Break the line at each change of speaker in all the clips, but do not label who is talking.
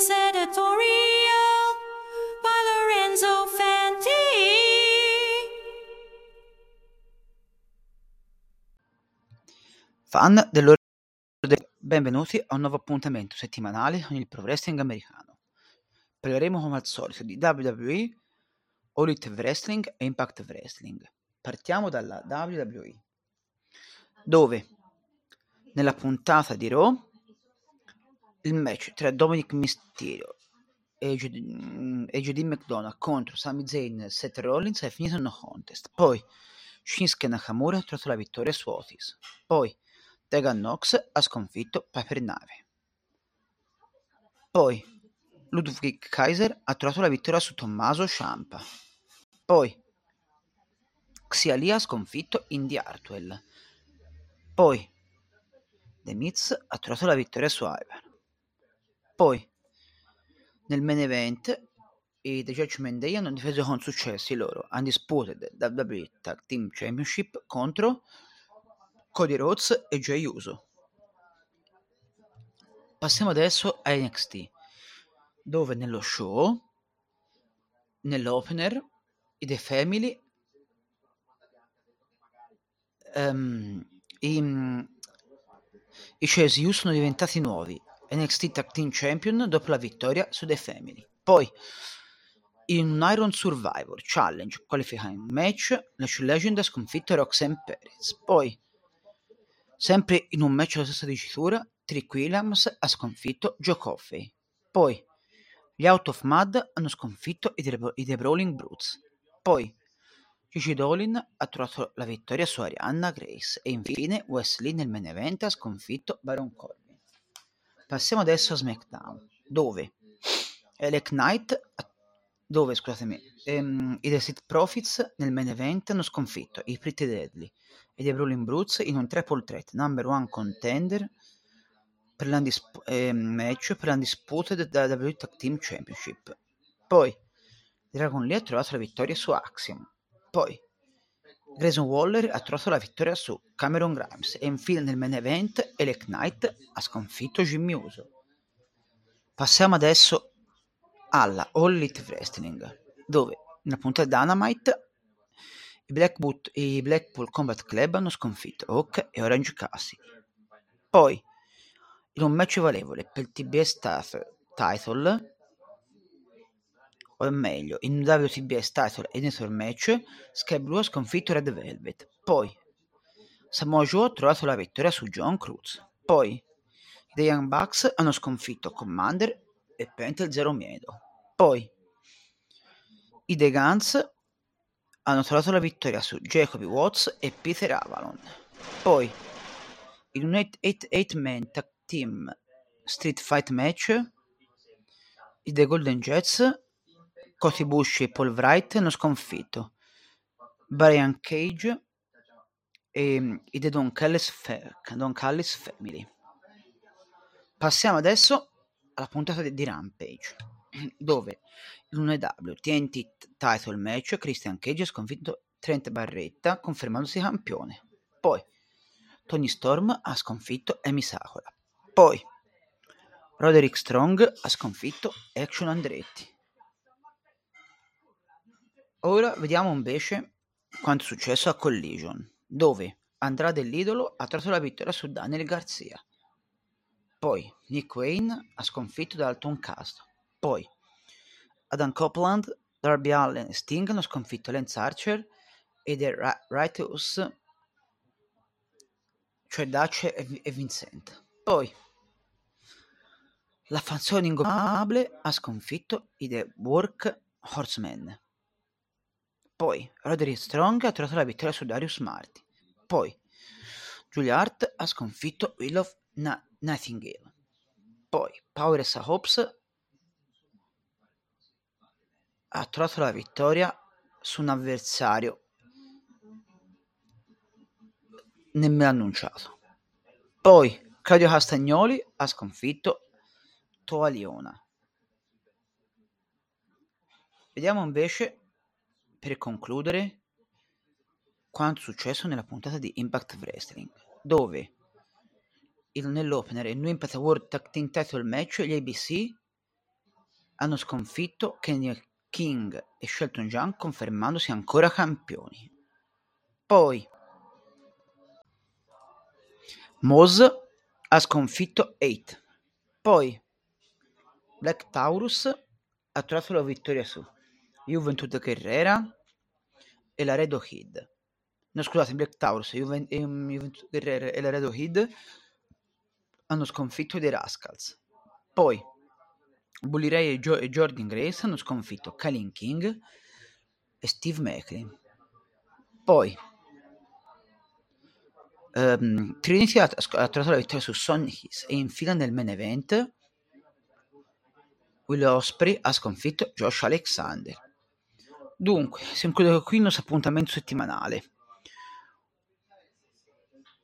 Dance editorial by Lorenzo Fanti.
Fan dell'ora benvenuti a un nuovo appuntamento settimanale con il Pro Wrestling americano. Parleremo come al solito di WWE, All Elite Wrestling e Impact Wrestling. Partiamo dalla WWE, dove nella puntata di Raw il match tra Dominic Mysterio e JD, mm, McDonough contro Sami Zayn e Seth Rollins è finito in no contest. Poi Shinsuke Nakamura ha trovato la vittoria su Otis. Poi Tegan Knox ha sconfitto Piper Nave. Poi Ludwig Kaiser ha trovato la vittoria su Tommaso Ciampa. Poi Xia Li ha sconfitto Indy Hartwell. Poi The Miz ha trovato la vittoria su Ivar. Poi nel main event i The Judgment Day hanno difeso con successo i loro Undisputed WWE Tag Team Championship contro Cody Rhodes e Jay Uso. Passiamo adesso a NXT, dove nello show, nell'opener, i The Family, ehm, i, i Chase U sono diventati nuovi NXT Tag Team Champion dopo la vittoria su The Family. Poi, in un Iron Survivor Challenge qualifying match, Lash Legend ha sconfitto Roxanne Perez. Poi, sempre in un match alla stessa dicitura, Trick Williams ha sconfitto Joe Coffey. Poi, gli Out of Mud hanno sconfitto i The, i The Brawling Brutes. Poi, Gigi Dolin ha trovato la vittoria su Arianna Grace e infine Wesley nel main event ha sconfitto Baron Corbin. Passiamo adesso a SmackDown, dove Elec Knight, dove scusatemi, ehm, i The Street Profits nel main event hanno sconfitto i Pretty Deadly e i Brawling Brutes in un triple threat number one contender per l'undisp- ehm, match per l'Undisputed WWE Tag Team Championship. Poi Dragon Lee ha trovato la vittoria su Axiom. Poi Grayson Waller ha trovato la vittoria su Cameron Grimes e infine nel main event Elec Knight ha sconfitto Jimmy Uso. Passiamo adesso alla All Elite Wrestling, dove nella puntata di Dynamite i Blackpool, i Blackpool Combat Club hanno sconfitto Hawk e Orange Cassidy. Poi, in un match valevole per il TBS title, o meglio, in WTBS title e Network match, Sky Blue ha sconfitto Red Velvet. Poi, Samoa Joe ha trovato la vittoria su John Cruz. Poi, The Young Bucks hanno sconfitto Commander e Penta Zero Miedo. Poi, i The Guns hanno trovato la vittoria su Jacoby Watts e Peter Avalon. Poi, in un 8-man tag team street fight match, i The Golden Jets Cody Bush e Paul Wright hanno sconfitto Brian Cage e i The Don Callis, Don Callis Family. Passiamo adesso alla puntata di Rampage, dove in un EW TNT Title Match Christian Cage ha sconfitto Trent Barretta confermandosi campione. Poi Tony Storm ha sconfitto Emi Sakura. Poi Roderick Strong ha sconfitto Action Andretti. Ora vediamo invece quanto è successo a Collision, dove Andrade l'idolo ha trovato la vittoria su Daniel Garcia. Poi Nick Wayne ha sconfitto Dalton Castro. Poi Adam Copeland, Darby Allen e Sting hanno sconfitto Lance Archer e The Righteous, cioè Dutch e, e Vincent. Poi la fazione ingommabile ha sconfitto i The Work Horsemen. Poi Roderick Strong ha trovato la vittoria su Darius Marty. Poi Julia Hart ha sconfitto Will of Na- Nightingale. Poi Powerhouse Hobbs ha trovato la vittoria su un avversario nemmeno annunciato. Poi Claudio Castagnoli ha sconfitto Toa Liona. Vediamo invece per concludere quanto successo nella puntata di Impact Wrestling, dove nell'opener il New Impact World Tag Team Title Match gli ABC hanno sconfitto Kenny King e Shelton Young confermandosi ancora campioni. Poi Moz ha sconfitto 8. Poi Black Taurus ha trovato la vittoria su Juventud Guerrera e la Redo Kid. No, scusate, Black Taurus, Juven- ehm, Juventud Guerrera e la Redo Kid hanno sconfitto dei Rascals. Poi Bully Ray e, jo- e Jordan Grace hanno sconfitto Kalin King e Steve Macklin. Poi ehm, Trinity ha, ha trovato la vittoria su Sonny Kiss e infila nel main event Will Osprey ha sconfitto Josh Alexander. Dunque, si conclude qui il nostro appuntamento settimanale.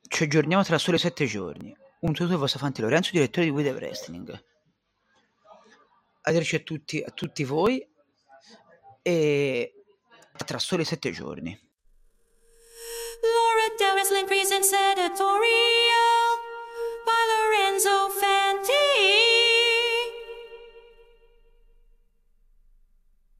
Ci aggiorniamo tra soli sette giorni. Un saluto al vostro Fanti Lorenzo, direttore di Wide Wrestling. Arrivederci a tutti, a tutti voi e tra soli sette giorni.
Laura Wrestling presents editorial.